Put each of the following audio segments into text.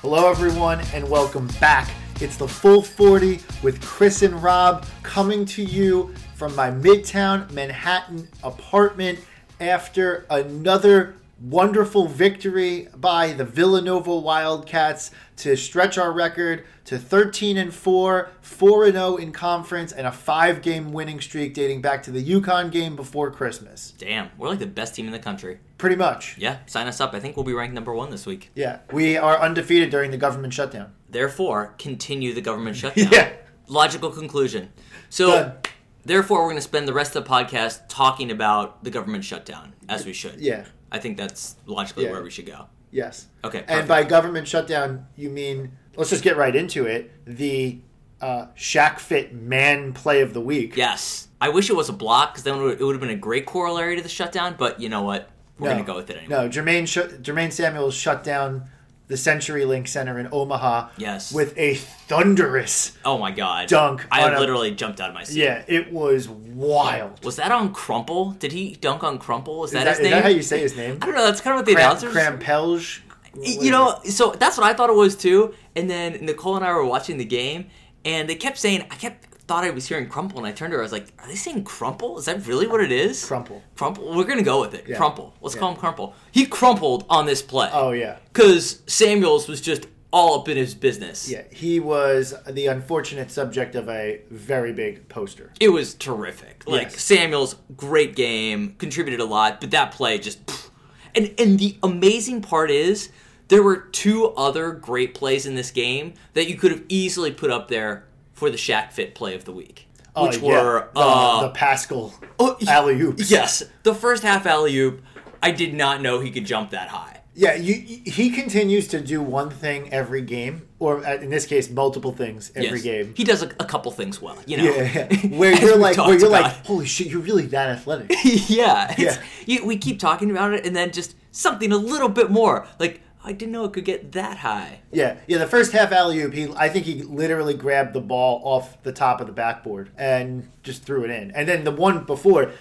Hello, everyone, and welcome back. It's the Full 40 with Chris and Rob coming to you from my Midtown Manhattan apartment after another wonderful victory by the Villanova Wildcats to stretch our record to 13 and 4, 4 and 0 in conference, and a five game winning streak dating back to the UConn game before Christmas. Damn, we're like the best team in the country. Pretty much. Yeah, sign us up. I think we'll be ranked number one this week. Yeah. We are undefeated during the government shutdown. Therefore, continue the government shutdown. Yeah. Logical conclusion. So, Done. Therefore, we're going to spend the rest of the podcast talking about the government shutdown, as we should. Yeah. I think that's logically Yeah. where we should go. Yes. Okay, And by government shutdown, you mean let's just get right into it. The uh, Shack Fit Man Play of the Week. Yes. I wish it was a block because then it would, it would have been a great corollary to the shutdown, but you know what? We're No. going to go with it anyway. No, Jermaine sh- Jermaine Samuels shut down the CenturyLink Center in Omaha. Yes. With a thunderous. Oh my god. Dunk I literally jumped out of my seat. Yeah, it was wild. Was that on Crumple? Did he dunk on Crumple? Is, Is that, that, his is name? that how you say his name? I don't know. That's kind of what the Cram, announcers. Crampelge. you know, so that's what I thought it was too. And then Nicole and I were watching the game, and they kept saying, I kept thought I was hearing crumple, and I turned to her. I was like, "Are they saying crumple? Is that really what it uh, is?" Crumple. Crumple. We're gonna go with it. Yeah. Crumple. Let's Yeah. call him crumple. He crumpled on this play. Oh yeah. Because Samuels was just all up in his business. Yeah, he was the unfortunate subject of a very big poster. It was terrific. Like Yes. Samuels, great game, contributed a lot, but that play just pff. and and the amazing part is there were two other great plays in this game that you could have easily put up there for the Shack Fit play of the week. Which Oh, yeah. were the, uh, the Paschall oh, alley oops. Yes, the first half alley oop. I did not know he could jump that high. Yeah, you, he continues to do one thing every game, or uh, in this case, multiple things every Yes. game. He does a, a couple things well, you know. Yeah, yeah. Where you're like, where you're like, holy shit, you're really that athletic. yeah, Yeah. You, we keep talking about it, and then just something a little bit more. Like I didn't know it could get that high. yeah, yeah. The first half alley oop, he, I think he literally grabbed the ball off the top of the backboard and just threw it in. And then the one before,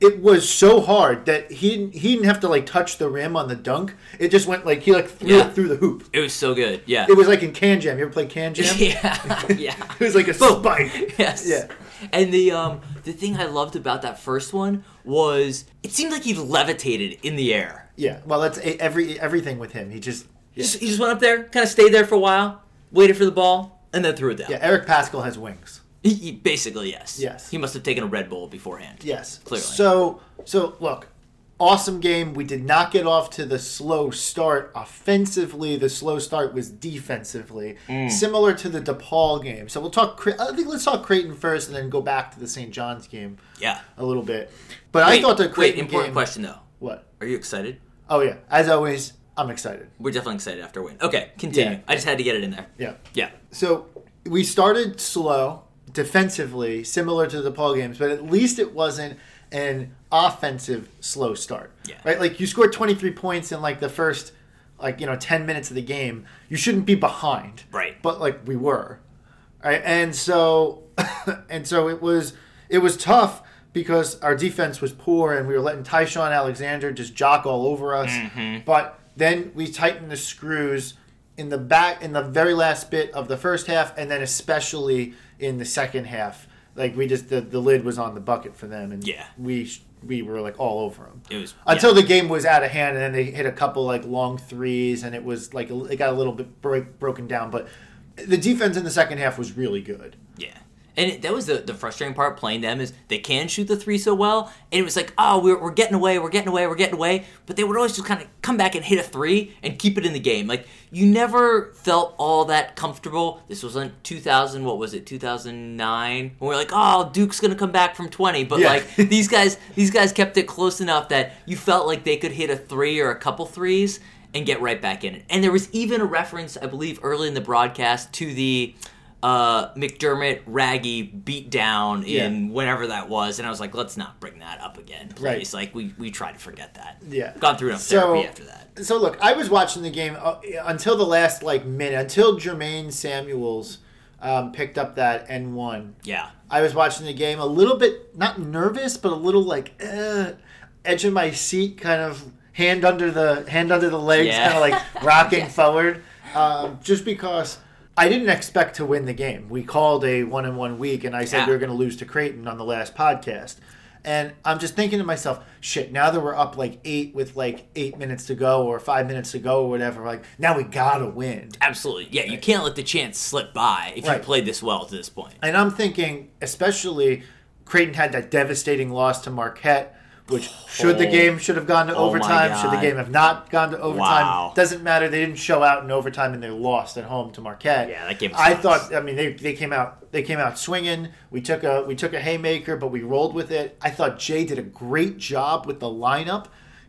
it was so hard that he didn't, he didn't have to like touch the rim on the dunk. It just went like he like threw Yeah. it through the hoop. It was so good. Yeah. It was like in KanJam. You ever play KanJam? yeah. yeah. It was like a Boom. spike. Yes. Yeah. And the um the thing I loved about that first one was it seemed like he levitated in the air. Yeah, well, that's a- every everything with him. He just He just, he just went up there, kind of stayed there for a while, waited for the ball, and then threw it down. yeah. Eric Paschall has wings. He, he- basically, yes. Yes. He must have taken a Red Bull beforehand. Yes, Clearly. So so look, awesome game. We did not get off to the slow start offensively. The slow start was defensively, Mm. similar to the DePaul game. So we'll talk. I think let's talk Creighton first, and then go back to the St. John's game Yeah. a little bit. But I thought the wait, Creighton important game. question though. What? Are you excited? Oh yeah, as always, I'm excited. We're definitely excited after a win. Okay, continue. Yeah. I just had to get it in there. Yeah. Yeah. So we started slow defensively, similar to DePaul games, but at least it wasn't an offensive slow start. Yeah. Right? Like you scored 23 points in like the first like, you know, 10 minutes of the game. You shouldn't be behind. Right. But like we were. Right? And so and so it was it was tough because our defense was poor and we were letting Ty-Shon Alexander just jock all over us. Mm-hmm. But then we tightened the screws in the back in the very last bit of the first half and then especially in the second half. Like we just the, the lid was on the bucket for them and Yeah. we we were like all over them. It was Until the game was out of hand, and then they hit a couple like long threes, and it was like it got a little bit break, broken down. But the defense in the second half was really good. And it, that was the, the frustrating part playing them is they can shoot the three so well, and it was like, oh, we're, we're getting away, we're getting away, we're getting away, but they would always just kind of come back and hit a three and keep it in the game. Like you never felt all that comfortable. This was in 2000, what was it, 2009, when we are like, oh, Duke's gonna come back from 20, but Yeah. like these guys, these guys kept it close enough that you felt like they could hit a three or a couple threes and get right back in it. And there was even a reference, I believe, early in the broadcast to the uh, McDermott Raggy beat down Yeah. in whenever that was, and I was like, let's not bring that up again, please. Right. Like we we try to forget that. Yeah. gone through enough So- therapy after that. So look, I was watching the game uh, until the last like minute, until Jermaine Samuels um, picked up that N one. Yeah, I was watching the game a little bit not nervous, but a little like uh, edge of my seat, kind of hand under the hand under the legs, Yeah. kind of like rocking forward, um, just because. I didn't expect to win the game. We called a one in one week, and I said Yeah. we were going to lose to Creighton on the last podcast. And I'm just thinking to myself, shit, now that we're up like eight with like eight minutes to go or five minutes to go or whatever, like now we gotta win. absolutely. Yeah, you can't let the chance slip by if Right. you played this well to this point. And I'm thinking, especially Creighton had that devastating loss to Marquette, which should the game should have gone to Oh overtime, should the game have not gone to overtime, Wow. doesn't matter. They didn't show out in overtime and they lost at home to Marquette. Yeah, that game I thought. I mean, they, they came out they came out swinging. We took a we took a haymaker, but we rolled with it. I thought Jay did a great job with the lineup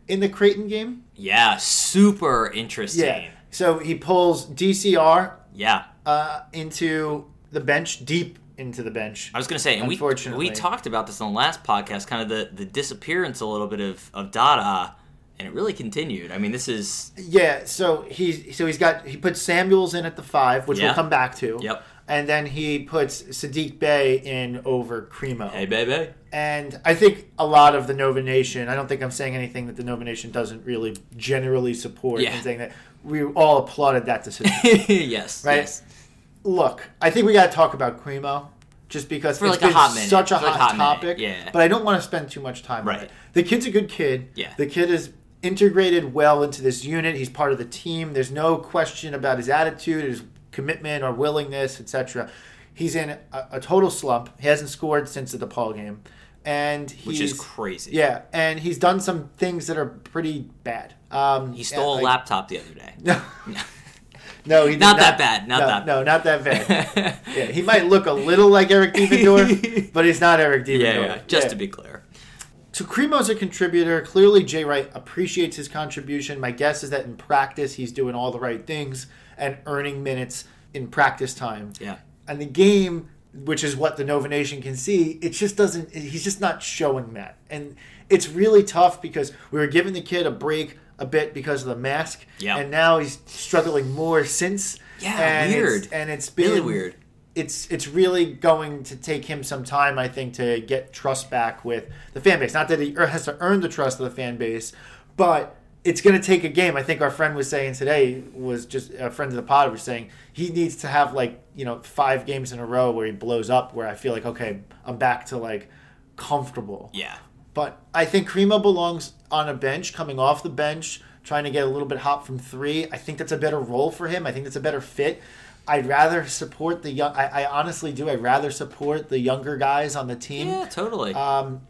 in the Creighton game. Yeah, super interesting. Yeah. So he pulls DCR Yeah. uh, into the bench, deep into the bench. I was gonna say, and we we talked about this on the last podcast, kind of the the disappearance a little bit of of Dada, and it really continued. I mean, this is Yeah, so he's so he's got he puts Samuels in at the five, which Yeah. we'll come back to. Yep. And then he puts Saddiq Bey in over Cremo. hey baby. And I think a lot of the Nova Nation, I don't think I'm saying anything that the Nova Nation doesn't really generally support Yeah. and saying that we all applauded that decision. yes. Right? Yes. Look, I think we got to talk about Cremo just because For it's like a been hot minute. such a For like hot, a hot minute, topic. yeah. But I don't want to spend too much time on Right. it. The kid's a good kid. Yeah. The kid is integrated well into this unit. He's part of the team. There's no question about his attitude, his commitment or willingness, etc. He's in a, a total slump. He hasn't scored since the DePaul game. And he's, Which is crazy. Yeah, and he's done some things that are pretty bad. Um, He stole a like- laptop the other day. No, he did Not that bad, not no, that No, not that bad. yeah, he might look a little like Eric Diefendorf, but he's not Eric Diefendorf. yeah, yeah. Just Yeah. to be clear. So Cremo's a contributor. Clearly, Jay Wright appreciates his contribution. My guess is that in practice, he's doing all the right things and earning minutes in practice time. Yeah. And the game, which is what the Nova Nation can see, it just doesn't. He's just not showing that, and it's really tough because we were giving the kid a break a bit because of the mask, Yeah. and now he's struggling more since. Yeah, and it's- weird. and it's been Really weird. it's it's really going to take him some time, I think, to get trust back with the fan base. Not that he has to earn the trust of the fan base, but it's going to take a game. I think our friend was saying today was just a friend of the pod was saying he needs to have like you know five games in a row where he blows up, where I feel like okay, I'm back to like comfortable. Yeah. But I think Cremo belongs on a bench, coming off the bench, trying to get a little bit hot from three. I think that's a better role for him. I think that's a better fit. I'd rather support the young. I, I honestly do. I'd rather support the younger guys on the team. Yeah, totally. Um,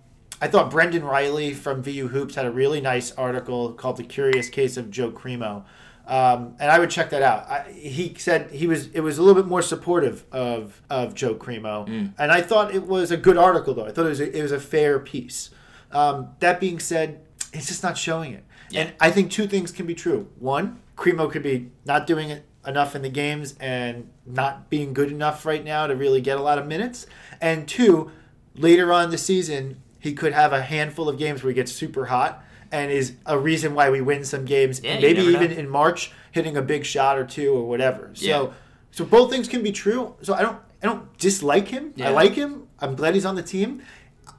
I thought Brendan Riley from VU Hoops had a really nice article called "The Curious Case of Joe Cremo," um, and I would check that out. I, he said he was it was a little bit more supportive of of Joe Cremo, Mm. and I thought it was a good article though. I thought it was a, it was a fair piece. Um, that being said, it's just not showing it, and I think two things can be true. One, Cremo could be not doing it enough in the games and not being good enough right now to really get a lot of minutes, and two, later on in the season, he could have a handful of games where he gets super hot and is a reason why we win some games. Yeah, and maybe even know. in March hitting a big shot or two or whatever. So Yeah. so both things can be true. So I don't I don't dislike him. Yeah. I like him. I'm glad he's on the team.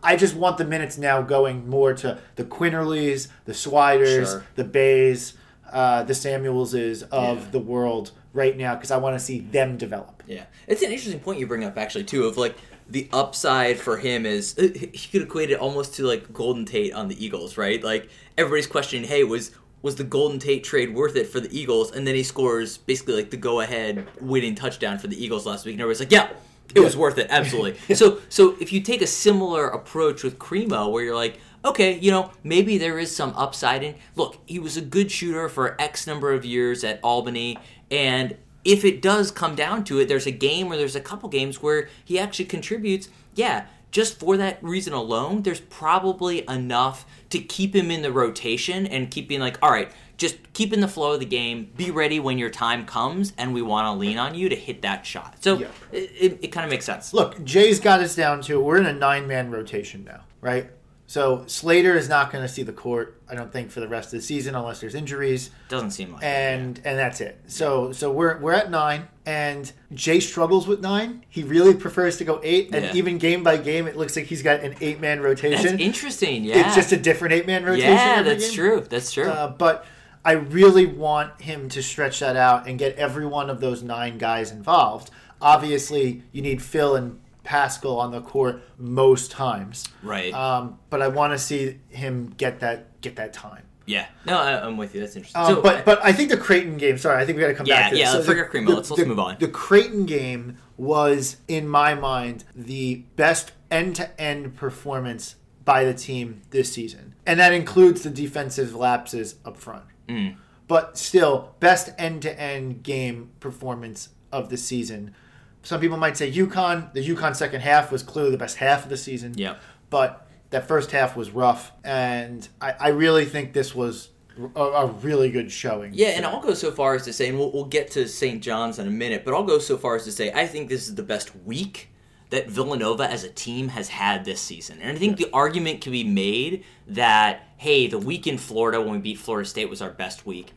I just want the minutes now going more to the Quinerlys, the Swiders, Sure. the Beys, uh, the Samuelses of Yeah. the world right now because I want to see them develop. Yeah, it's an interesting point you bring up actually too. Of like the upside for him is uh, he could equate it almost to like Golden Tate on the Eagles, right? Like everybody's questioning, hey, was was the Golden Tate trade worth it for the Eagles? And then he scores basically like the go ahead winning touchdown for the Eagles last week, and everybody's like, yeah. It was worth it, absolutely. So, so if you take a similar approach with Cremo, where you're like, okay, you know, maybe there is some upside in. Look, he was a good shooter for X number of years at Albany, and if it does come down to it, there's a game or there's a couple games where he actually contributes. Yeah, just for that reason alone, there's probably enough to keep him in the rotation and keeping like, all right, just keep in the flow of the game, be ready when your time comes, and we want to lean on you to hit that shot. So Yeah. it, it, it kind of makes sense. Look, Jay's got us down to we're in a nine man rotation now, right? So Slater is not going to see the court, I don't think, for the rest of the season unless there's injuries, Doesn't seem like it. and and that's it. So so we're we're at nine, and Jay struggles with nine. He really prefers to go eight, and Yeah. even game by game, it looks like he's got an eight man That's rotation. interesting. Yeah, It's just a different eight man rotation. yeah, that's game. true. That's true. Uh, but I really want him to stretch that out and get every one of those nine guys involved. Obviously, you need Phil and Paschall on the court most times. right. Um, but I want to see him get that get that time. yeah. No, I, I'm with you. That's interesting. Um, so, but but I think the Creighton game. Sorry, I think we got to come Yeah, back. to yeah, this. let's forget Cremo. Let's- let's the- move on. The Creighton game was, in my mind, the best end-to-end performance by the team this season, and that includes the defensive lapses up front. Mm. But still, best end-to-end game performance of the season. Some people might say UConn. The UConn second half was clearly the best half of the season. Yeah. But that first half was rough, and I, I really think this was a, a really good showing. Yeah, and I'll go so far as to say, and we'll, we'll get to St. John's in a minute, but I'll go so far as to say I think this is the best week that Villanova as a team has had this season. And I think the argument can be made that, hey, the week in Florida when we beat Florida State was our best week.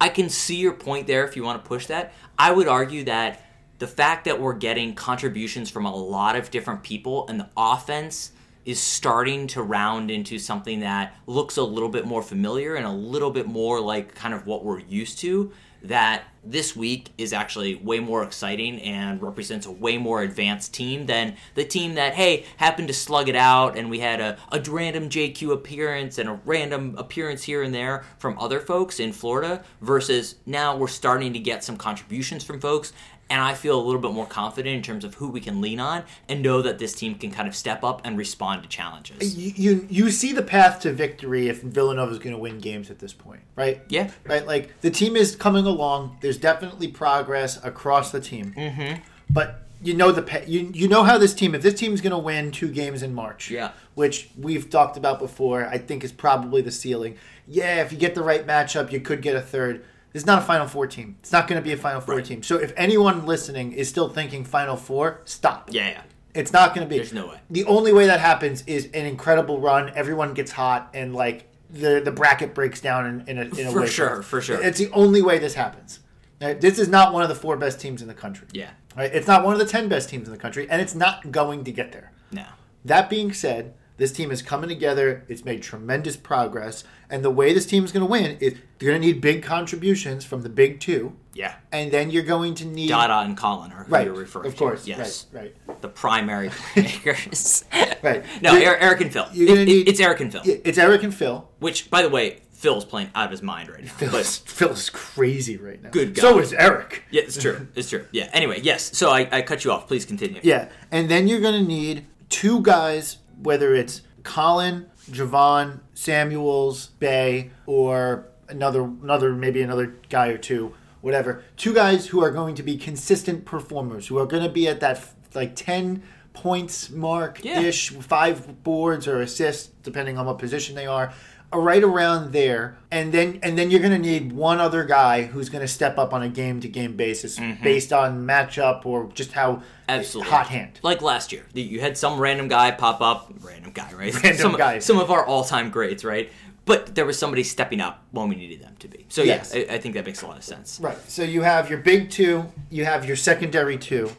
I can see your point there if you want to push that. I would argue that the fact that we're getting contributions from a lot of different people and the offense is starting to round into something that looks a little bit more familiar and a little bit more like kind of what we're used to that this week is actually way more exciting and represents a way more advanced team than the team that hey happened to slug it out and we had a, a random JQ appearance and a random appearance here and there from other folks in Florida versus now we're starting to get some contributions from folks and I feel a little bit more confident in terms of who we can lean on and know that this team can kind of step up and respond to challenges. you, you you see the path to victory if Villanova is going to win games at this point, right? Yeah. Right. Like the team is coming along. There's definitely progress across the team. Mm-hmm. But you know the pa- you you know how this team if this team is going to win two games in March. Yeah. Which we've talked about before. I think is probably the ceiling. Yeah, if you get the right matchup, you could get a third. Is not a Final Four team. It's not going to be a Final Four Right. team. So if anyone listening is still thinking Final Four, stop. Yeah, yeah. It's not going to be. There's no way. The only way that happens is an incredible run. Everyone gets hot, and like the the bracket breaks down in, in a, in a For way. sure, for sure. It's the only way this happens. Right? This is not one of the four best teams in the country. Yeah. Right? It's not one of the ten best teams in the country, and it's not going to get there. No. That being said, this team is coming together. It's made tremendous progress, and the way this team is going to win is they're going to need big contributions from the big two, Yeah. and then you're going to need Dada and Collin are who right, you're referring to. of course, to. Yes. right, right. The primary playmakers. Right. No, You're- Er- Eric and Phil. you're It- need- it's Eric and Phil. It's Eric and Phil. Which, by the way, Phil's playing out of his mind right now. Phil's, But Phil's crazy right now. Good guy. So is Eric. yeah, it's true. It's true. Yeah. Anyway, yes. So I, I cut you off. Please continue. Yeah, and then you're going to need two guys, whether it's Collin, Jahvon, Samuels, Bey, or another, another maybe another guy or two, whatever. Two guys who are going to be consistent performers, who are going to be at that like ten points mark ish, five boards or assists, depending on what position they are. Right around there, and then and then you're going to need one other guy who's going to step up on a game to game basis, mm-hmm. based on matchup or just how Absolutely. hot hand. Like last year, you had some random guy pop up, random guy, right? Random some, guy. Some of our all-time greats, right? But there was somebody stepping up when we needed them to be. So Yes. yes, I, I think that makes a lot of sense. Right. So you have your big two, you have your secondary two,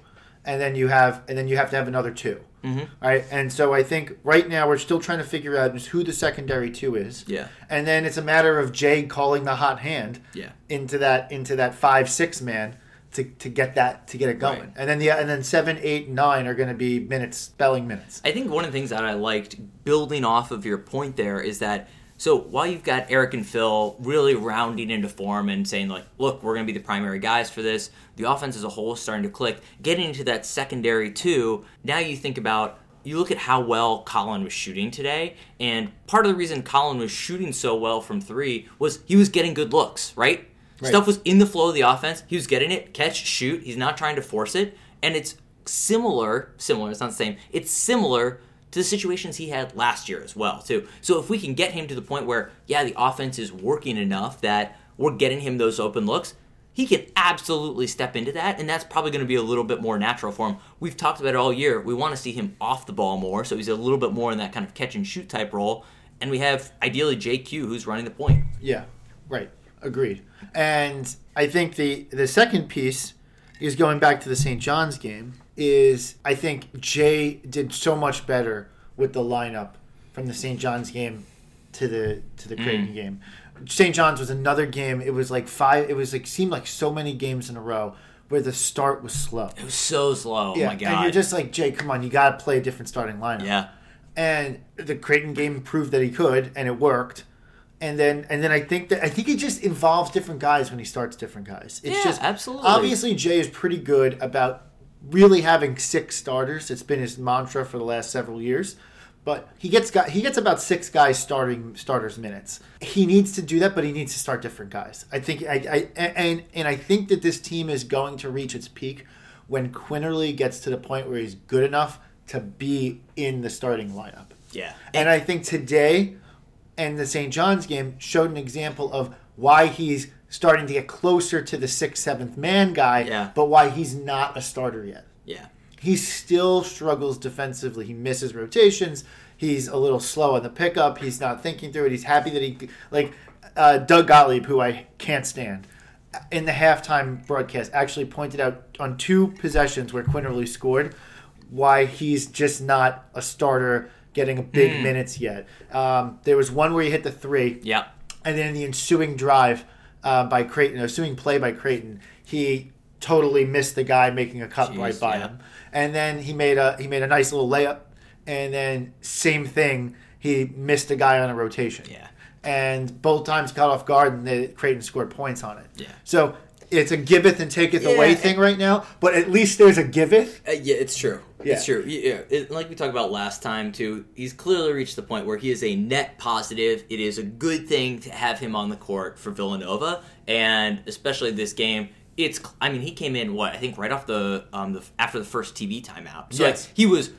and then you have and then you have to have another 2 Mm-hmm. Right. And so I think right now we're still trying to figure out just who the secondary two is. Yeah. And then it's a matter of Jay calling the hot hand. Yeah. Into that into that five six man. To, to get that to get it going Right. and then the and then seven eight nine are going to be minutes spelling minutes I think one of the things that I liked building off of your point there is that so while you've got Eric and Phil really rounding into form and saying like, look, we're going to be the primary guys for this, the offense as a whole is starting to click. Getting into that secondary too. Now you think about you look at how well Collin was shooting today, and part of the reason Collin was shooting so well from three was he was getting good looks, right? Right. Stuff was in the flow of the offense. He was getting it, catch, shoot. He's not trying to force it, and it's similar. Similar. It's not the same. It's similar to the situations he had last year as well, too. So if we can get him to the point where, yeah, the offense is working enough that we're getting him those open looks, he can absolutely step into that, and that's probably going to be a little bit more natural for him. We've talked about it all year. We want to see him off the ball more, so he's a little bit more in that kind of catch and shoot type role. And we have ideally JQ who's running the point. Yeah, right. Agreed. And I think the the second piece is going back to the St. John's game. Is I think Jay did so much better with the lineup from the St. John's game to the to the Creighton mm. game. St. John's was another game. It was like five. It was like seemed like so many games in a row where the start was slow. It was so slow. Oh yeah, my god. and you're just like Jay. Come on, you got to play a different starting lineup. yeah. and the Creighton game proved that he could, and it worked. And then, and then I think that I think he just involves different guys when he starts different guys. It's Yeah, just absolutely. Obviously, Jay is pretty good about really having six starters. It's been his mantra for the last several years. But he gets got he gets about six guys starting starters minutes. He needs to do that, but he needs to start different guys. I think I, I and and I think that this team is going to reach its peak when Quinerly gets to the point where he's good enough to be in the starting lineup. Yeah. And I think today and the St. John's game showed an example of why he's starting to get closer to the sixth, seventh man guy, Yeah. but why he's not a starter yet. yeah. He still struggles defensively. He misses rotations. He's a little slow on the pickup. He's not thinking through it. He's happy that he, like uh, Doug Gottlieb, who I can't stand, in the halftime broadcast actually pointed out on two possessions where Quinerly scored why he's just not a starter getting big minutes yet. Um, there was one where he hit the three, Yeah. and then the ensuing drive uh, by Creighton, ensuing play by Creighton, he totally missed the guy making a cut Jeez, right by yeah. him, and then he made a he made a nice little layup, and then same thing, he missed a guy on a rotation. Yeah. and both times caught off guard, and the Creighton scored points on it. Yeah. so. It's a giveth and taketh Yeah, away thing right now, but at least there's a giveth. Uh, yeah, it's true. Yeah. It's true. Yeah, it, like we talked about last time too. He's clearly reached the point where he is a net positive. It is a good thing to have him on the court for Villanova, and especially this game. It's. I mean, he came in what I think right off the um the after the first TV timeout. So Yes. he was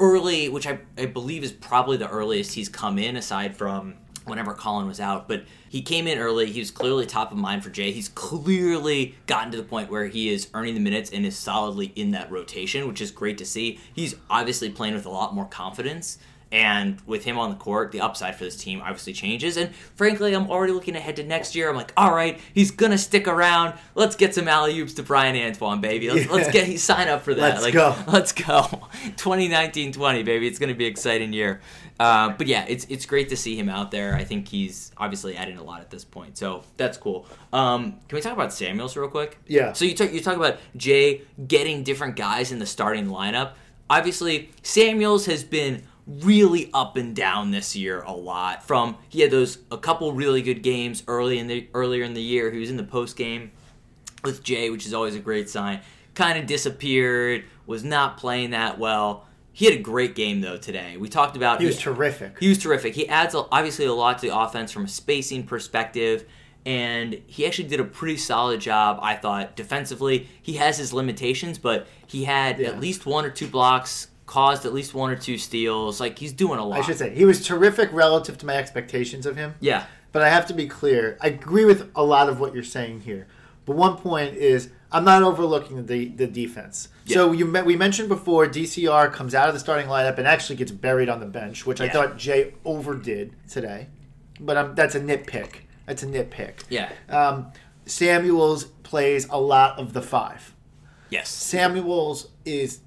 early, which I, I believe is probably the earliest he's come in aside from whenever Collin was out. But he came in early. He was clearly top of mind for Jay. He's clearly gotten to the point where he is earning the minutes and is solidly in that rotation, which is great to see. He's obviously playing with a lot more confidence. And with him on the court, the upside for this team obviously changes. And frankly, I'm already looking ahead to next year. I'm like, all right, he's gonna stick around. Let's get some alley oops to Bryan Antoine, baby. Let's, let's get he sign up for that. Let's like, go. Let's go. 2019-20, baby. It's going to be an exciting year. Uh, but yeah, it's it's great to see him out there. I think he's obviously adding a lot at this point, so that's cool. Um, can we talk about Samuels real quick? Yeah. So you talk you talk about Jay getting different guys in the starting lineup. Obviously, Samuels has been really up and down this year a lot. From he had those a couple really good games early in the earlier in the year. He was in the post game with Jay, which is always a great sign. Kind of disappeared, was not playing that well. He had a great game though today. We talked about He was terrific. He was terrific. He adds a- obviously a lot to the offense from a spacing perspective, and he actually did a pretty solid job. I thought defensively. He has his limitations, but he had Yeah. at least one or two blocks, caused at least one or two steals. Like he's doing a lot. I should say he was terrific relative to my expectations of him. Yeah. But I have to be clear. I agree with a lot of what you're saying here. But one point is I'm not overlooking the the defense. So you we mentioned before DCR comes out of the starting lineup and actually gets buried on the bench, which I thought Jay overdid today. But um, that's a nitpick. That's a nitpick. Yeah. Um, Samuels plays a lot of the five. Yes. Samuels is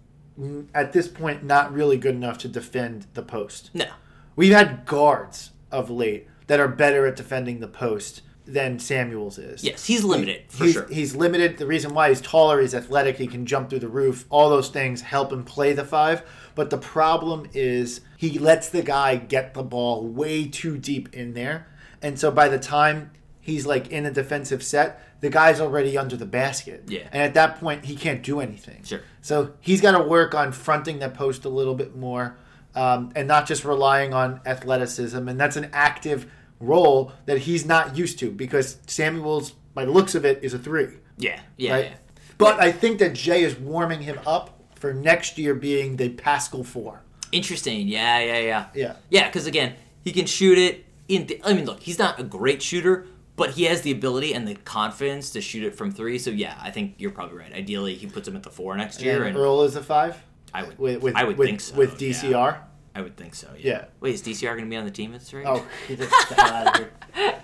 at this point not really good enough to defend the post. No. We've had guards of late that are better at defending the post than Samuels is. Yes, he's limited for he's, sure. He's limited. The reason why he's taller, he's athletic, he can jump through the roof. All those things help him play the five. But the problem is he lets the guy get the ball way too deep in there. And so by the time he's like in a defensive set, the guy's already under the basket. Yeah. And at that point, he can't do anything. Sure. So he's got to work on fronting that post a little bit more um, and not just relying on athleticism. And that's an active role that he's not used to because Samuels, by the looks of it, is a three. Yeah. Yeah. right? yeah. But I think that Jay is warming him up for next year being the Paschall four. Interesting. Yeah, yeah, yeah. Yeah. Yeah, because again, he can shoot it. In the, I mean, look, he's not a great shooter, but he has the ability and the confidence to shoot it from three. So yeah, I think you're probably right. Ideally, he puts him at the four next year, And and Earl is a five. I would, With, with, I would with, think so. with yeah. DCR. I would think so. Yeah. Yeah. Wait, is DCR going to be on the team at three? Oh, get the hell out of here.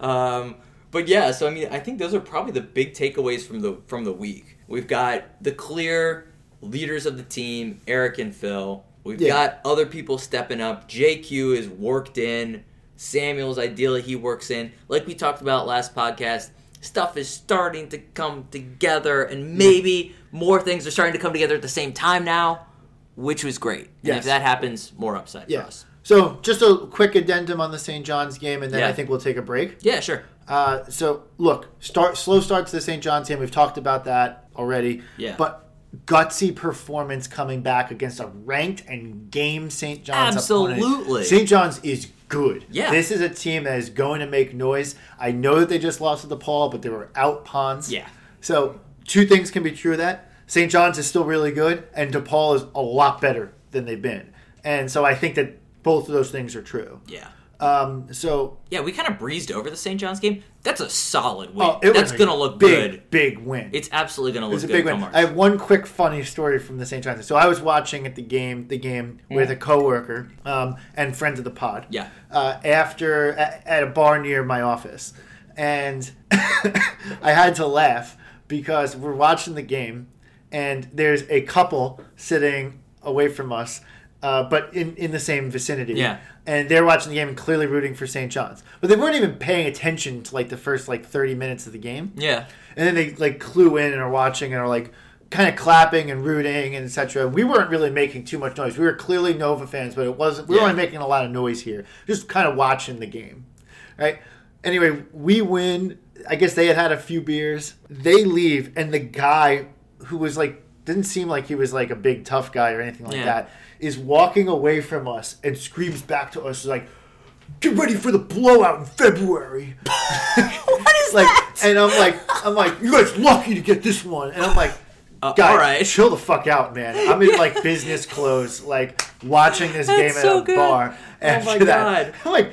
Um, but yeah, so I mean, I think those are probably the big takeaways from the from the week. We've got the clear leaders of the team, Eric and Phil. We've Yeah. got other people stepping up. JQ is worked in. Samuel's ideally he works in. Like we talked about last podcast, stuff is starting to come together, and maybe more things are starting to come together at the same time now, which was great. And if that happens, more upside for us. So, just a quick addendum on the St. John's game, and then Yeah. I think we'll take a break. Yeah, sure. Uh, so, look, start slow start to the St. John's game. We've talked about that already. Yeah. But gutsy performance coming back against a ranked and game St. John's opponent. Absolutely. St. John's is good. Yeah. This is a team that is going to make noise. I know that they just lost to DePaul, but they were out pawns. Yeah. So, two things can be true of that. St. John's is still really good, and DePaul is a lot better than they've been. And so I think that both of those things are true. Yeah. Um, so Yeah, we kind of breezed over the St. John's game. That's a solid win. oh, That's gonna look big, good. Big win. It's absolutely gonna look a good. big win. I have one quick funny story from the St. John's. So I was watching at the game, the game with a coworker um, and friend of the pod. Yeah. Uh, after at, at a bar near my office, and I had to laugh because we're watching the game, and there's a couple sitting away from us, uh, but in in the same vicinity. Yeah. And they're watching the game and clearly rooting for St. John's, but they weren't even paying attention to like the first like 30 minutes of the game. yeah. And then they like clue in and are watching and are like kind of clapping and rooting and etc. We weren't really making too much noise. We were clearly Nova fans, but it wasn't. We Yeah. only making a lot of noise here, just kind of watching the game, right? Anyway, we win. I guess they had had a few beers. They leave, and the guy who was like didn't seem like he was like a big tough guy or anything like Yeah. that is walking away from us and screams back to us like. Get ready for the blowout in February what is like, that? and I'm like, I'm like, you guys lucky to get this one, and I'm like, Uh, guys, all right. chill the fuck out, man. I'm in like business clothes, like watching this game That's at so a good. bar. Oh my that, God. I'm like,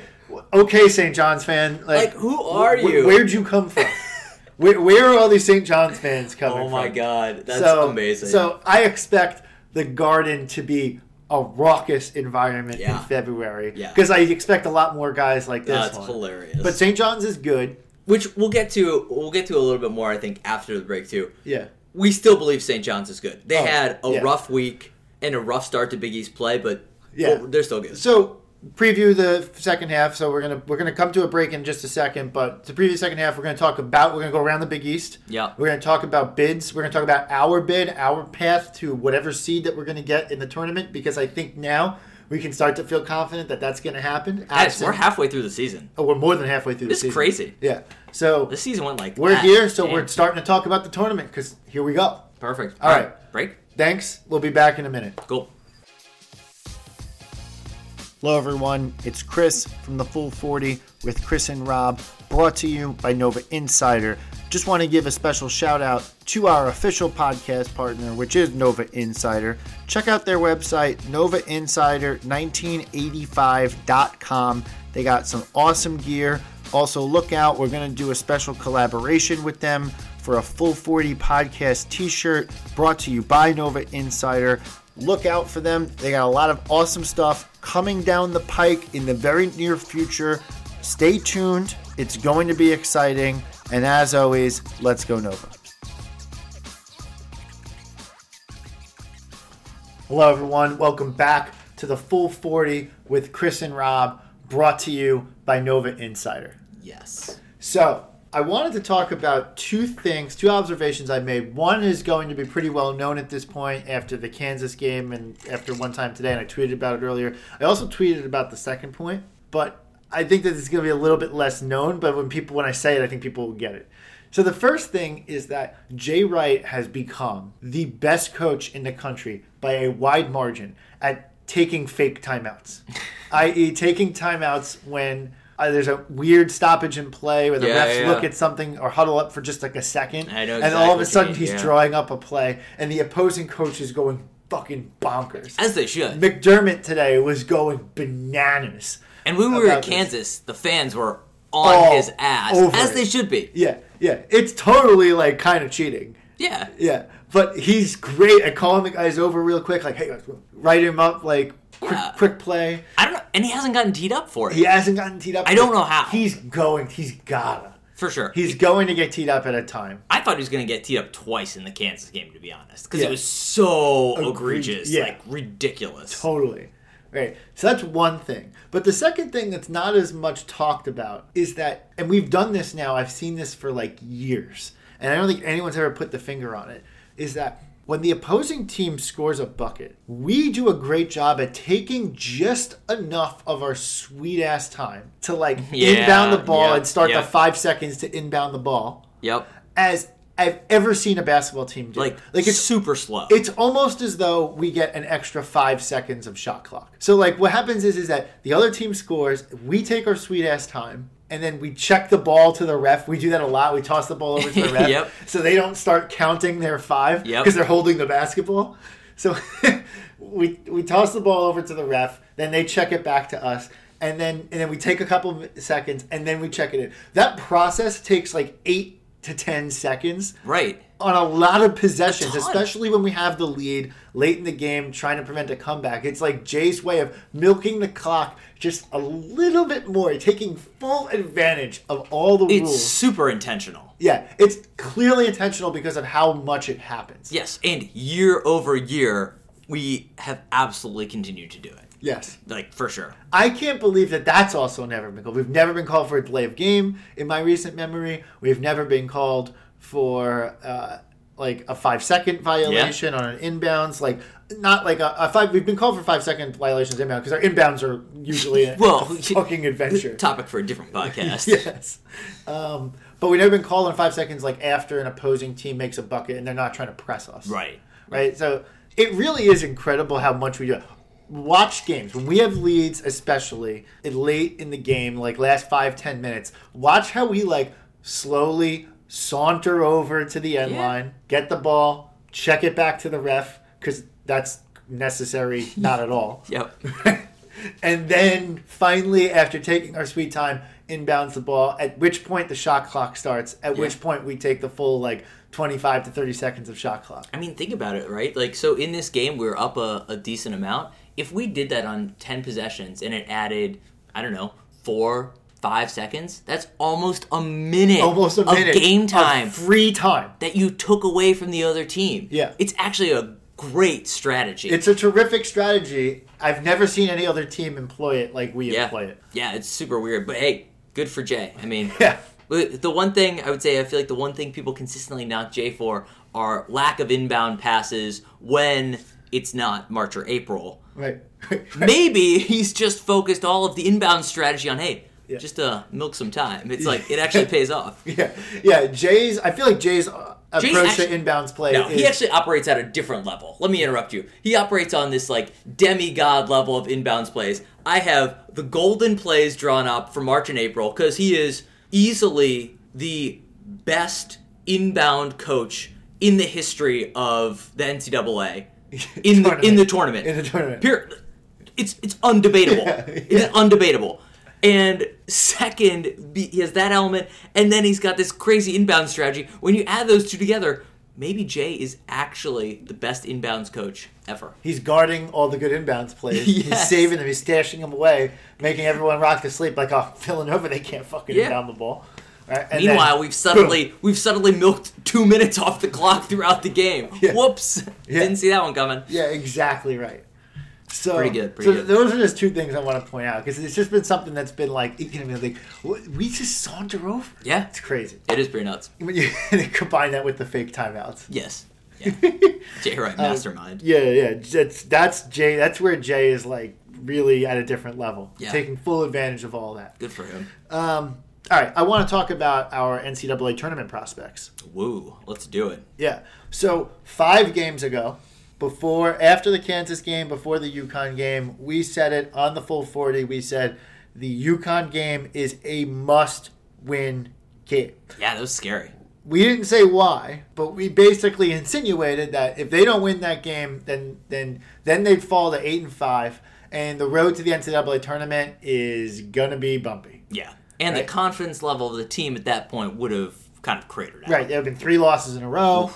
okay, St. John's fan, like, Like, who are wh- you? Where'd you come from? where, where are all these St. John's fans coming from? oh from? my god, that's so, amazing. So I expect the Garden to be a raucous environment Yeah. in February Yeah. because I expect a lot more guys like this that's one. hilarious. But St. John's is good. which we'll get to. We'll get to a little bit more. I think after the break too. Yeah. We still believe St. John's is good. They Oh, had a yeah. rough week and a rough start to Big East play, but Yeah. well, they're still good. So preview the second half. So we're gonna we're gonna come to a break in just a second. But to preview the second half, we're gonna talk about we're gonna go around the Big East. Yeah. We're gonna talk about bids. We're gonna talk about our bid, our path to whatever seed that we're gonna get in the tournament. Because I think now we can start to feel confident that that's gonna happen. Guys, we're halfway through the season. oh, we're more than halfway through. This the is crazy. Yeah. So This season went like we're that. here. So Damn. we're starting to talk about the tournament because here we go. perfect. All right. break. Thanks. We'll be back in a minute. Cool. Hello, everyone. It's Chris from the Full 40 with Chris and Rob, brought to you by Nova Insider. Just want to give a special shout out to our official podcast partner, which is Nova Insider. Check out their website, novainsider1985.com. They got some awesome gear. Also, look out, we're going to do a special collaboration with them for a Full 40 podcast t shirt brought to you by Nova Insider. Look out for them. They got a lot of awesome stuff coming down the pike in the very near future. Stay tuned. It's going to be exciting. And as always, let's go Nova. Hello, everyone. Welcome back to the Full 40 with Chris and Rob, brought to you by Nova Insider. Yes. So, I wanted to talk about two things, two observations I made. One is going to be pretty well known at this point after the Kansas game and after one time today, and I tweeted about it earlier. I also tweeted about the second point, but I think that it's going to be a little bit less known. But when people, when I say it, I think people will get it. So the first thing is that Jay Wright has become the best coach in the country by a wide margin at taking fake timeouts, i.e., taking timeouts when uh, there's a weird stoppage in play where the Yeah, refs yeah. look at something or huddle up for just like a second, I know and all of a sudden he's yeah. drawing up a play, and the opposing coach is going fucking bonkers. As they should. McDermott today was going bananas. And when we were in. Kansas, the fans were on All his ass, as it. they should be. Yeah, yeah. It's totally like kind of cheating. Yeah. Yeah, but he's great at calling the guys over real quick. Like, hey, write him up. Like, quick, Yeah. quick play. I don't know. And he hasn't gotten teed up for it. He hasn't gotten teed up. I don't know how. He's going. He's gotta. For sure. He's going to get teed up at a time. I thought he was going to get teed up twice in the Kansas game, to be honest, because Yeah. it was so Egregious. egregious, Yeah. like ridiculous. Totally. Right. So that's one thing. But the second thing that's not as much talked about is that, and we've done this now, I've seen this for like years, and I don't think anyone's ever put the finger on it, is that when the opposing team scores a bucket, we do a great job at taking just enough of our sweet ass time to like Yeah, inbound the ball yeah, and start yeah. the five seconds to inbound the ball Yep. as I've ever seen a basketball team do. Like, like it's super slow. it's almost as though we get an extra five seconds of shot clock. So like what happens is is that the other team scores, we take our sweet ass time, and then we check the ball to the ref. We do that a lot. We toss the ball over to the ref, Yep. so they don't start counting their five because Yep. they're holding the basketball. So we we toss the ball over to the ref, then they check it back to us. And then, and then we take a couple of seconds, and then we check it in. That process takes like eight to ten seconds, right. on a lot of possessions, especially when we have the lead late in the game, trying to prevent a comeback. It's like Jay's way of milking the clock just a little bit more, taking full advantage of all the It's rules. super intentional. Yeah, it's clearly intentional because of how much it happens. Yes. And year over year, we have absolutely continued to do it. Yes. Like, for sure. I can't believe that that's also never been called. We've never been called for a delay of game in my recent memory. We've never been called for uh, like a five second violation on an inbounds. Like not like a, a five. We've been called for five second violations inbound because our inbounds are usually a, Well, a fucking adventure. Topic for a different podcast. yes. Um, but we've never been called in five seconds like after an opposing team makes a bucket and they're not trying to press us Right. right? So it really is incredible how much we do. Watch games when we have leads, especially late in the game, like last five ten minutes. Watch how we like slowly saunter over to the end Yeah. line, get the ball, check it back to the ref because that's necessary, not at all. Yep. and then finally, after taking our sweet time, inbounds the ball. At which point the shot clock starts. At which point we take the full like twenty five to thirty seconds of shot clock. I mean, think about it, right? Like, so in this game, we are up a, a decent amount. If we did that on 10 possessions and it added, I don't know, four, five seconds, that's almost a minute, almost a minute of game of time free time. that you took away from the other team. Yeah. It's actually a great strategy. It's a terrific strategy. I've never seen any other team employ it like we yeah. employ it. Yeah, it's super weird. But hey, good for Jay. I mean, Yeah. The one thing I would say, I feel like the one thing people consistently knock Jay for are lack of inbound passes when it's not March or April. Right. Maybe he's just focused all of the inbound strategy on, hey, Yeah. just uh, milk some time. It's like it actually pays off. yeah. Yeah. Jay's. I feel like Jay's uh, Jay's approach actually- to inbounds play. No, is, he actually operates at a different level. Let me interrupt you. He operates on this like demigod level of inbounds plays. I have the golden plays drawn up for March and April because he is easily the best inbound coach in the history of the NCAA in the in the tournament. In the tournament. Pure, it's it's undebatable. Yeah, It's undebatable. And second, he has that element, and then he's got this crazy inbound strategy. When you add those two together, maybe Jay is actually the best inbounds coach ever. He's guarding all the good inbounds plays. He's saving them. He's stashing them away, making everyone rock to sleep. Like, oh, Villanova, they can't fucking Yeah. inbound the ball. Right? Meanwhile, then- we've subtly we've subtly milked two minutes off the clock throughout the game. Yeah. Whoops! Yeah. Didn't see that one coming. Yeah, exactly right. So Pretty good, pretty so good. those are just two things I want to point out because it's just been something that's been like you know like we just saunter over. Yeah, It's crazy it is pretty nuts. when you combine that with the fake timeouts. Yes. Yeah. Jay Wright, Uh, mastermind. Yeah, yeah. That's that's Jay. That's where Jay is like really at a different level, Yeah. taking full advantage of all that. Good for him. Um, all right, I want to talk about our NCAA tournament prospects. Woo! Let's do it. Yeah. So five games ago, before after the Kansas game, before the UConn game, we said it on the full forty. We said the UConn game is a must-win game. Yeah, that was scary. we didn't say why, but we basically insinuated that if they don't win that game, then then then they'd fall to eight and five, and the road to the NCAA tournament is gonna be bumpy. Yeah. And Right. the confidence level of the team at that point would have kind of cratered out. Right, there have been three losses in a row.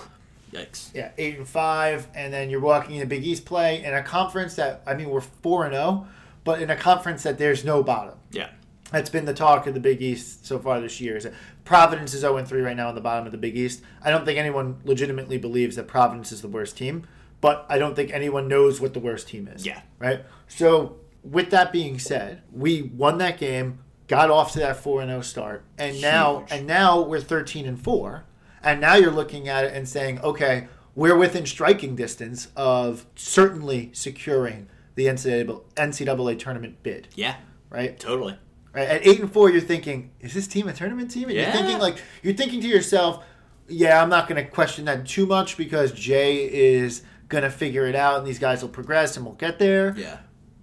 Yikes. Yeah, eight and five, and then you're walking in a Big East play in a conference that I mean we're four and zero, but in a conference that there's no bottom. Yeah. That's been the talk of the Big East so far this year. Is that Providence is 0 3 right now on the bottom of the Big East. I don't think anyone legitimately believes that Providence is the worst team, but I don't think anyone knows what the worst team is. Yeah. Right? So, with that being said, we won that game, got off to that 4 0 start, and now and now we're 13 and 4. And now you're looking at it and saying, okay, we're within striking distance of certainly securing the NCAA, NCAA tournament bid, Yeah. right? Totally. Right, at eight and four, you're thinking, is this team a tournament team? And Yeah. you're thinking like you're thinking to yourself, yeah, I'm not going to question that too much because Jay is going to figure it out and these guys will progress and we'll get there. Yeah.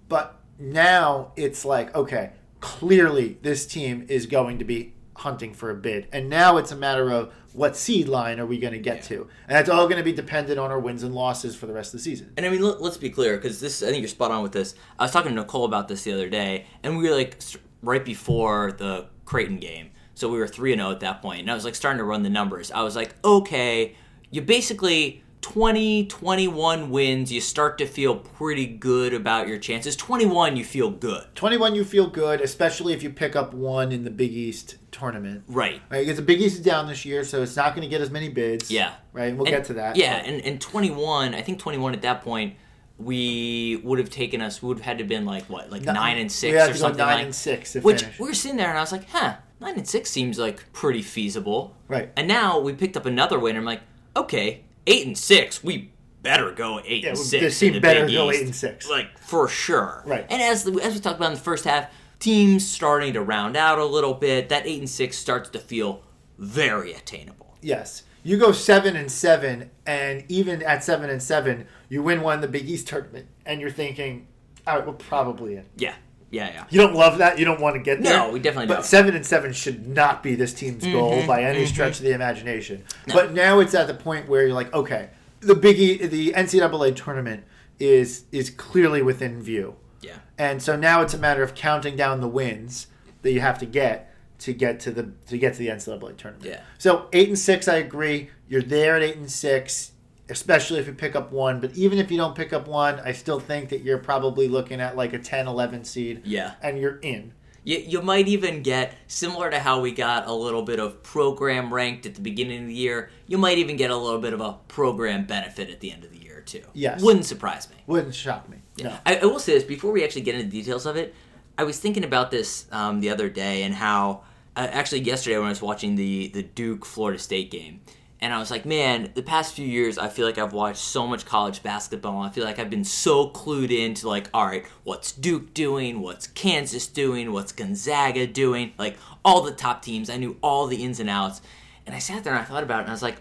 But now it's like, okay, clearly this team is going to be hunting for a bid, and now it's a matter of what seed line are we going to get Yeah. to, and that's all going to be dependent on our wins and losses for the rest of the season. And I mean, let, let's be clear, because this, I think you're spot on with this. I was talking to Nicole about this the other day, and we were like right before the Creighton game. So we were 3 0 at that point, and I was like starting to run the numbers. I was like, okay, you basically 20, 21 wins, you start to feel pretty good about your chances. 21, you feel good. 21, you feel good, especially if you pick up one in the Big East tournament. Right. Right, because the Big East is down this year, so it's not going to get as many bids. Yeah. Right, and we'll And- get to that. Yeah, and, and 21, I think 21 at that point, we would have taken us, we would have had to have been like, what, like No- 9 and 6 we had or something nine like and six Which finish. we were sitting there and I was like, huh, 9 and 6 seems like pretty feasible. Right. And now we picked up another win and I'm like, okay, 8 and 6, we better go 8 Yeah, and 6. this team in the better Big go East. 8 and 6. Like, for sure. Right. And as, the, as we talked about in the first half, teams starting to round out a little bit, that 8 and 6 starts to feel very attainable. Yes. You go seven and seven, and even at seven and seven, you win one in the Big East tournament, and you're thinking, all right, we're probably in. Yeah. Yeah, yeah. You don't love that. You don't want to get there. No, we definitely But don't. seven and seven should not be this team's mm-hmm, goal by any mm-hmm. stretch of the imagination. But now it's at the point where you're like, okay, the Big E, the NCAA tournament is is clearly within view, Yeah. and so now it's a matter of counting down the wins that you have to get to get to the to get to the NCAA tournament. Yeah. So eight and six, I agree. You're there at eight and six, especially if you pick up one. But even if you don't pick up one, I still think that you're probably looking at like a 10, 11 seed. Yeah. And you're in. You, you might even get, similar to how we got a little bit of program ranked at the beginning of the year, you might even get a little bit of a program benefit at the end of the year, too. Yes. Wouldn't surprise me. Wouldn't shock me. No. I, I will say this before we actually get into the details of it. I was thinking about this um, the other day and how, uh, actually, yesterday when I was watching the, the Duke Florida State game, and I was like, man, the past few years, I feel like I've watched so much college basketball. I feel like I've been so clued into, like, all right, what's Duke doing? What's Kansas doing? What's Gonzaga doing? Like, all the top teams. I knew all the ins and outs. And I sat there and I thought about it, and I was like,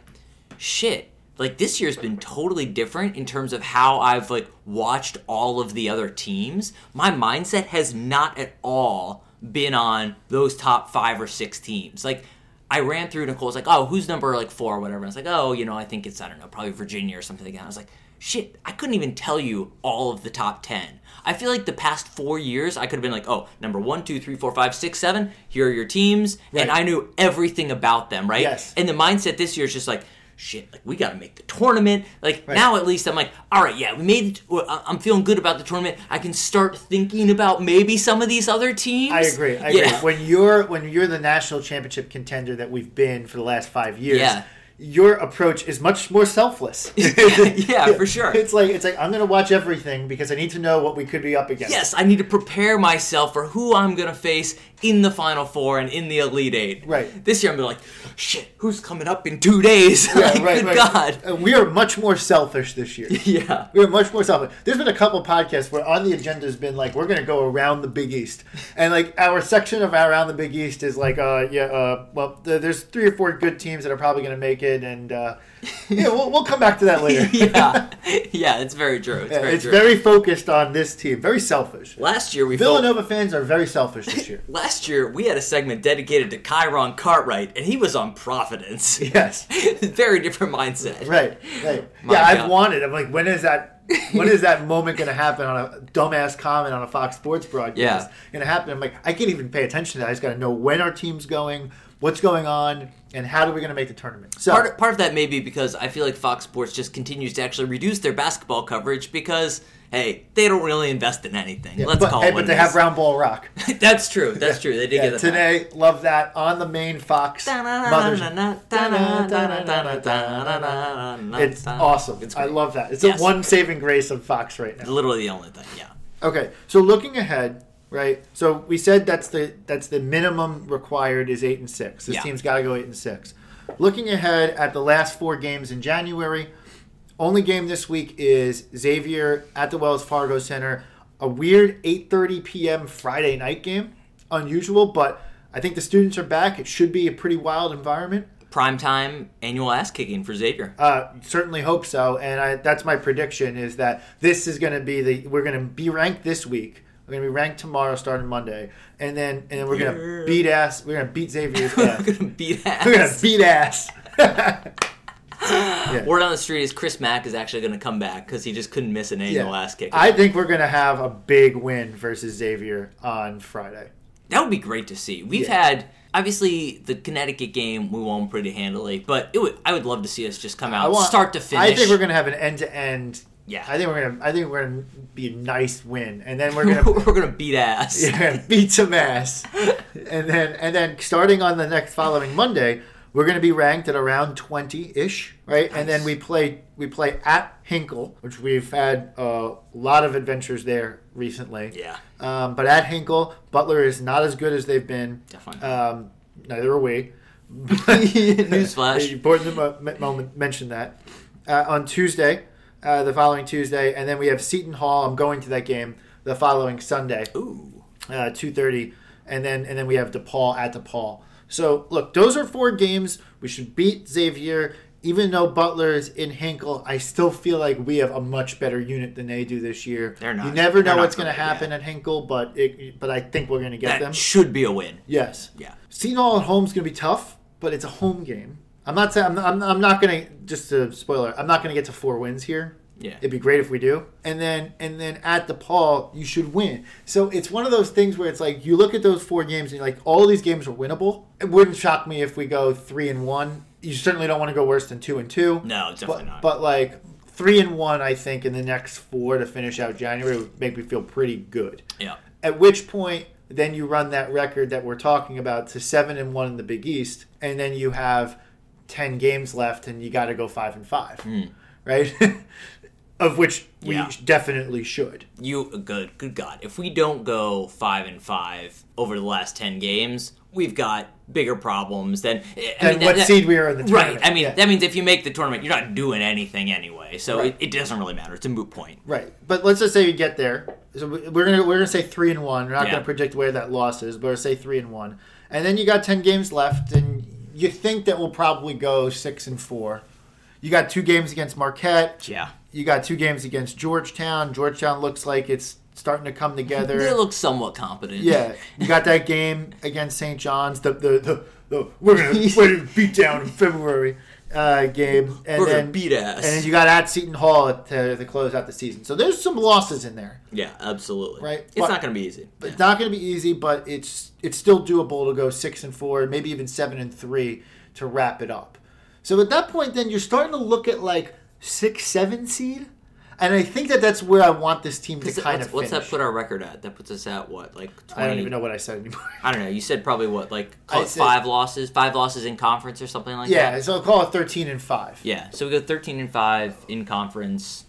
shit like this year's been totally different in terms of how I've like watched all of the other teams. My mindset has not at all been on those top five or six teams. Like I ran through Nicole's like, oh, who's number like four or whatever. And I was like, oh, you know, I think it's I don't know, probably Virginia or something like that. I was like, shit, I couldn't even tell you all of the top ten. I feel like the past four years I could have been like, oh, number one, two, three, four, five, six, seven. Here are your teams, and I knew everything about them, right? Yes. And the mindset this year is just like, shit, like we got to make the tournament. Like Right. now, at least I'm like, all right, yeah, we made. It, well, I- I'm feeling good about the tournament. I can start thinking about maybe some of these other teams. I agree. I yeah. agree. When you're when you're the national championship contender that we've been for the last five years, Yeah. your approach is much more selfless. Yeah, for sure. It's like it's like I'm going to watch everything because I need to know what we could be up against. Yes, I need to prepare myself for who I'm gonna face in the Final Four and in the Elite Eight. Right. This year I'm like, shit, who's coming up in two days? Yeah, like, right, good right. God. Uh, we are much more selfish this year. Yeah. We are much more selfish. There's been a couple podcasts where on the agenda has been like we're going to go around the Big East, and like our section of around the Big East is like, uh, yeah, uh, well, th- there's three or four good teams that are probably going to make it, and uh, yeah, we'll, we'll come back to that later. yeah, yeah, it's very true. It's Yeah, very it's true. very focused on this team, very selfish. Last year we felt Villanova fans are very selfish this year. Last year we had a segment dedicated to Kyron Cartwright, and he was on Providence. Yes. Very different mindset. Right, right. My yeah, I've wanted. I'm like, when is that? when is that moment going to happen on a dumbass comment on a Fox Sports broadcast? Yeah. Going to happen? I'm like, I can't even pay attention to that. I just got to know when our team's going, what's going on, and how are we going to make the tournament. So, Part, part of that may be because I feel like Fox Sports just continues to actually reduce their basketball coverage because, hey, they don't really invest in anything. yeah, Let's but, call hey, it but they have Roundball Rock. That's true. That's true. They did Yeah, get that. today. Love that on the main Fox It's awesome. It's I love that. It's Yes. the one saving grace of Fox right now. Literally the only thing. Yeah. Okay, so looking ahead, right? So we said that's the that's the minimum required is eight and six. This Yeah. team's got to go eight and six. Looking ahead at the last four games in January, only game this week is Xavier at the Wells Fargo Center. A weird 8:30 p.m. Friday night game, unusual, but I think the students are back. It should be a pretty wild environment. Primetime annual ass kicking for Xavier. Uh, certainly hope so, and I, that's my prediction is that this is going to be the we're going to be ranked this week. We're going to be ranked tomorrow, starting Monday, and then and then we're going to beat ass. We're going to beat Xavier's We're gonna beat ass. we're going to beat ass. yeah. Word on the street is Chris Mack is actually going to come back because he just couldn't miss an annual Yeah. ass kick. I think we're going to have a big win versus Xavier on Friday. that would be great to see. We've Yeah. had obviously the Connecticut game we won pretty handily, but it would I would love to see us just come out want start to finish. I think we're going to have an end to end. Yeah. I think we're going to. I think we're going to be a nice win, and then we're going to we're gonna beat ass. yeah, beat some ass. and then and then starting on the next following Monday, we're going to be ranked at around 20-ish, right? And then we play we play at Hinkle, which we've had a lot of adventures there recently. Yeah, Um, but at Hinkle, Butler is not as good as they've been. definitely. Um, neither are we. Newsflash. Important to mo- mention that. Uh, on Tuesday, uh, the following Tuesday, and then we have Seton Hall. I'm going to that game the following Sunday Ooh, uh, two thirty, and then and then we have DePaul at DePaul. So look, those are four games we should beat Xavier. Even though Butler is in Hinkle, I still feel like we have a much better unit than they do this year. They're not- You never know what's going to happen at Hinkle, but it, but I think we're going to get that them. should be a win. Yes. Yeah. Seton Hall at home is going to be tough, but it's a home game. I'm not saying I'm, I'm, I'm not going to just a spoiler. I'm not going to get to four wins here. Yeah. It'd be great if we do. And then and then at DePaul, you should win. So it's one of those things where it's like you look at those four games and you're like all these games are winnable. It wouldn't shock me if we go three and one. You certainly don't want to go worse than two and two. No, definitely but, not. But like three and one, I think in the next four to finish out January would make me feel pretty good. yeah, At which point, then you run that record that we're talking about to seven and one in the Big East, and then you have ten games left, and you got to go five and five, hmm. right? of which we Yeah. definitely should. you good. Good God, if we don't go five and five over the last ten games, we've got bigger problems than. I mean, what that- seed we are in the tournament. Right. I mean, Yeah. that means if you make the tournament, you're not doing anything anyway. So Right. it, it doesn't really matter. It's a moot point. Right, but let's just say you get there. So we- we're gonna we're gonna say three and one. We're not Yeah. gonna predict where that loss is, but we'll say three and one. And then you got ten games left, and you think that we'll probably go six and four. You got two games against Marquette. Yeah. You got two games against Georgetown. Georgetown looks like it's starting to come together. They look somewhat competent. Yeah, you got that game against St. John's. The the, the, the we're gonna we're gonna beat down in February uh, game, and We're then beat ass. and then you got at Seton Hall to, to close out the season. So there's some losses in there. yeah, absolutely. Right, It's but- not going to be easy. It's not going to be easy, but it's it's still doable to go six and four, maybe even seven and three to wrap it up. So at that point, then you're starting to look at like six, seven seed, and I think that that's where I want this team to kind what's, of what's that put our record at? That puts us at what, like 20? I don't even know what I said anymore. I don't know. You said probably what, like said- five losses, five losses in conference or something like yeah, that. Yeah, so I'll call it thirteen and five. Yeah. So we go 13 and five in conference.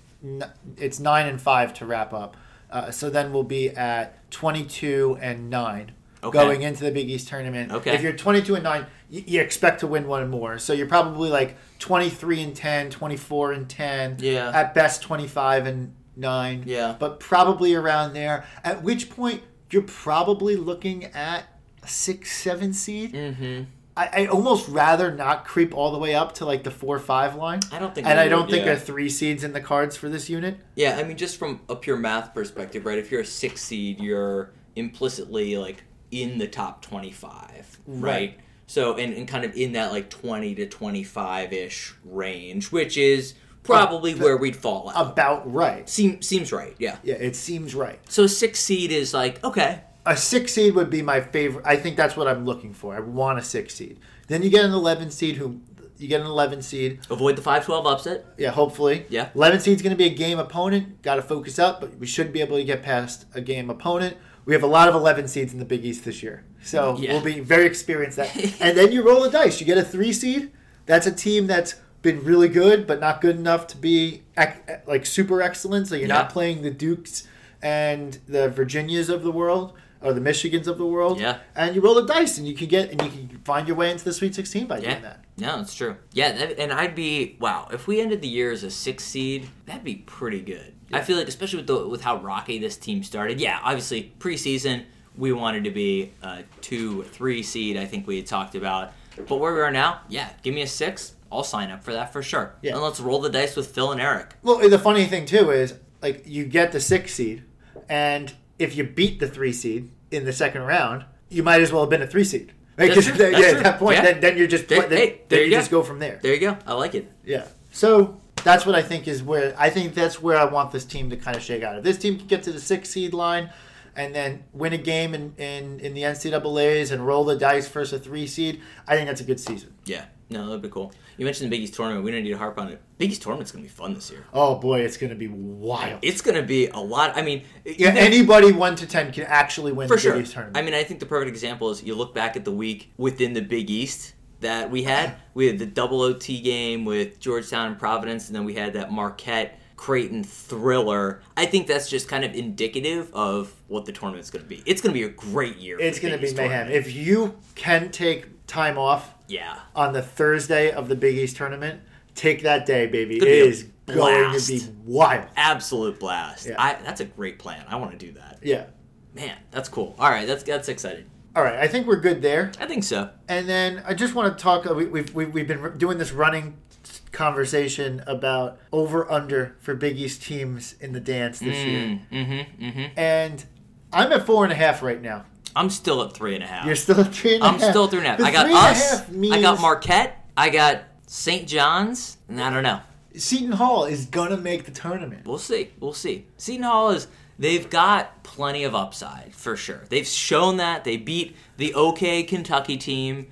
It's nine and five to wrap up. Uh, so then we'll be at twenty-two and nine. Okay. Going into the Big East tournament. Okay. If you're 22 and 9, you, you expect to win one more. So you're probably like 23 and 10, 24 and 10. Yeah. At best 25 and 9. Yeah. But probably around there. At which point you're probably looking at a 6 7 seed. Mm-hmm. I, I almost rather not creep all the way up to like the 4 5 line. I don't think. And I don't would, think yeah. a 3 seeds in the cards for this unit. Yeah, I mean, just from a pure math perspective, right? If you're a six seed, you're implicitly like in the top 25, right? Right. So, and, and kind of in that like 20 to 25 ish range, which is probably Uh, where we'd fall out. About right. Seem, seems right, yeah. Yeah, it seems right. So, six seed is like, okay, A six seed would be my favorite. I think that's what I'm looking for. I want a six seed. Then you get an 11 seed who you get an 11 seed. avoid the 5 12 upset. Yeah, hopefully. Yeah. 11 seed's going to be a game opponent. Got to focus up, but we should be able to get past a game opponent. We have a lot of 11 seeds in the Big East this year. So Yeah. we'll be very experienced at And then you roll the dice. You get a 3 seed. That's a team that's been really good but not good enough to be like super excellent. So you're Yeah. not playing the Dukes and the Virginias of the world or the Michigans of the world. Yeah. And you roll the dice and you can get and you can find your way into the Sweet 16 by Yeah. doing that. No, it's true. Yeah, that, and I'd be wow if we ended the year as a six seed. That'd be pretty good. I feel like, especially with the with how rocky this team started. Yeah, obviously preseason we wanted to be a two, three seed. I think we had talked about, but where we are now, yeah, give me a six. I'll sign up for that for sure. Yeah. And let's roll the dice with Phil and Eric. Well, the funny thing too is like you get the six seed, and if you beat the three seed in the second round, you might as well have been a three seed. Right? That's true. That's yeah, true. at that point, Yeah. then, then you're just There- then, hey, there you you just go from there. There you go. I like it. Yeah. So that's what I think is where I think that's where I want this team to kind of shake out. If this team can get to the six seed line and then win a game in, in, in the NCAA's and roll the dice versus a three seed, I think that's a good season. Yeah. No, that'd be cool. You mentioned the Big East tournament. We don't need to harp on it. Big East tournament's gonna be fun this year. Oh boy, it's going to be wild. It's gonna be a lot. I mean, yeah, even- anybody one to ten can actually win for the sure. Big East tournament. I mean, I think the perfect example is you look back at the week within the Big East that we had. We had the double OT game with Georgetown and Providence, and then we had that Marquette Creighton thriller. I think that's just kind of indicative of what the tournament's going to be. It's going to be a great year. It's going to be mayhem. tournament. If you can take time off yeah, on the Thursday of the Big East tournament, take that day, baby. It be a going to be wild. absolute blast. Yeah. I, that's a great plan. I want to do that. Yeah. Man, that's cool. All right, that's that's exciting. All right, I think we're good there. I think so. And then I just want to talk. uh, We, we've, we've, we've been doing this running conversation about over under for Big East teams in the dance this year. Mm-hmm. Mm-hmm. And I'm at four and a half right now. I'm still at three and a half. You're still at three and a I'm half. still three and a half. The I got us. means I got Marquette. I got St. John's. And I don't know. Seton Hall is going to make the tournament. We'll see. We'll see. Seton Hall is. They've got plenty of upside for sure. They've shown that they beat the OK Kentucky team.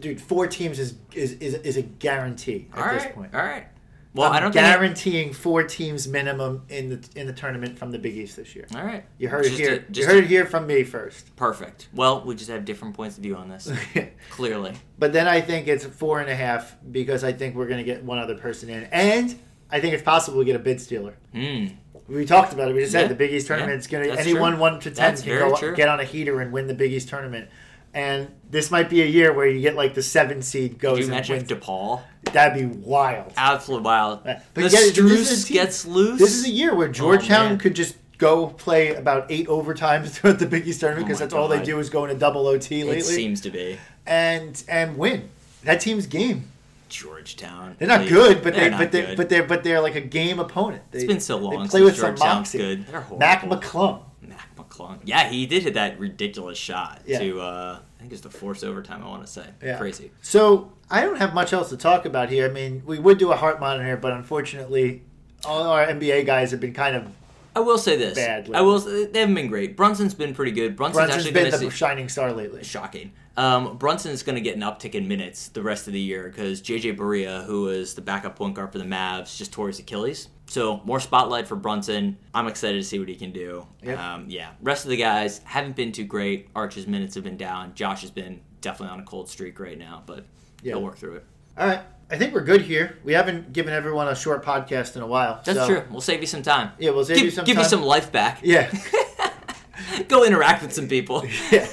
Dude, four teams is is, is, is a guarantee at All this right. point. All right. Well, I'm I don't think. guaranteeing four teams minimum in the in the tournament from the Big East this year. all right. You heard it here. a- you heard a- it here from me first. Perfect. Well, we just have different points of view on this. Clearly. but then I think it's four and a half because I think we're going to get one other person in, and I think it's possible we get a bid stealer. Hmm. We talked about it. We just Yeah. said the Big East tournament. Yeah. It's going to anyone true. one to ten That's can go true. get on a heater and win the Big East tournament. And this might be a year where you get like the seven seed goes Could you and imagine wins. if DePaul? That'd be wild. Absolutely wild. But the yeah, this is a Struce gets loose. This is a year where Georgetown Oh, could just go play about eight overtimes throughout the Big East tournament Oh because my that's all they do is go into double OT lately It seems to be. and and win. That team's game. Georgetown. They're not Please. good, but they not but they good. but they're but they're like a game opponent. They, It's been so long They play since with some Georgetown's moxie. good. They're Mac. McClung. Mac McClung. Yeah, he did hit that ridiculous shot Yeah. to uh, I think it's the force overtime. I want to say. Yeah. Crazy. So I don't have much else to talk about here. I mean, we would do a heart monitor, but unfortunately, all our NBA guys have been kind of. I will say this. Bad I will. They haven't been great. Brunson's been pretty good. Brunson's, Brunson's actually been the see. shining star lately. Shocking. Um, Brunson's going to get an uptick in minutes the rest of the year because JJ Barea, who is the backup point guard for the Mavs, just tore his Achilles. So more spotlight for Brunson. I'm excited to see what he can do. Yep. Um, yeah. Rest of the guys haven't been too great. Arch's minutes have been down. Josh has been definitely on a cold streak right now, but Yeah. he'll work through it. All right, I think we're good here. We haven't given everyone a short podcast in a while. That's so- true. We'll save you some time. Yeah, we'll save give, you some time. give time. you some life back. Yeah. Go interact with some people. yeah.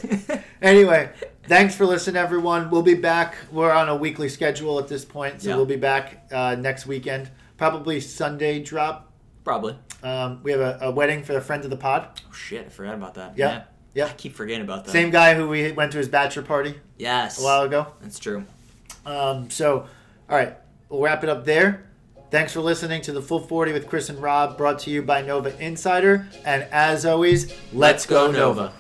Anyway, thanks for listening, everyone. We'll be back. We're on a weekly schedule at this point, so Yeah. we'll be back uh, next weekend. Probably Sunday drop. Probably. Um, we have a, a wedding for a friend of the pod. Oh shit! I forgot about that. Yeah. Yeah. I keep forgetting about that. Same guy who we went to his bachelor party Yes. a while ago. That's true. Um, so, all right, we'll wrap it up there. Thanks for listening to the Full 40 with Chris and Rob, brought to you by NovaInsider. And as always, let's, go, Nova.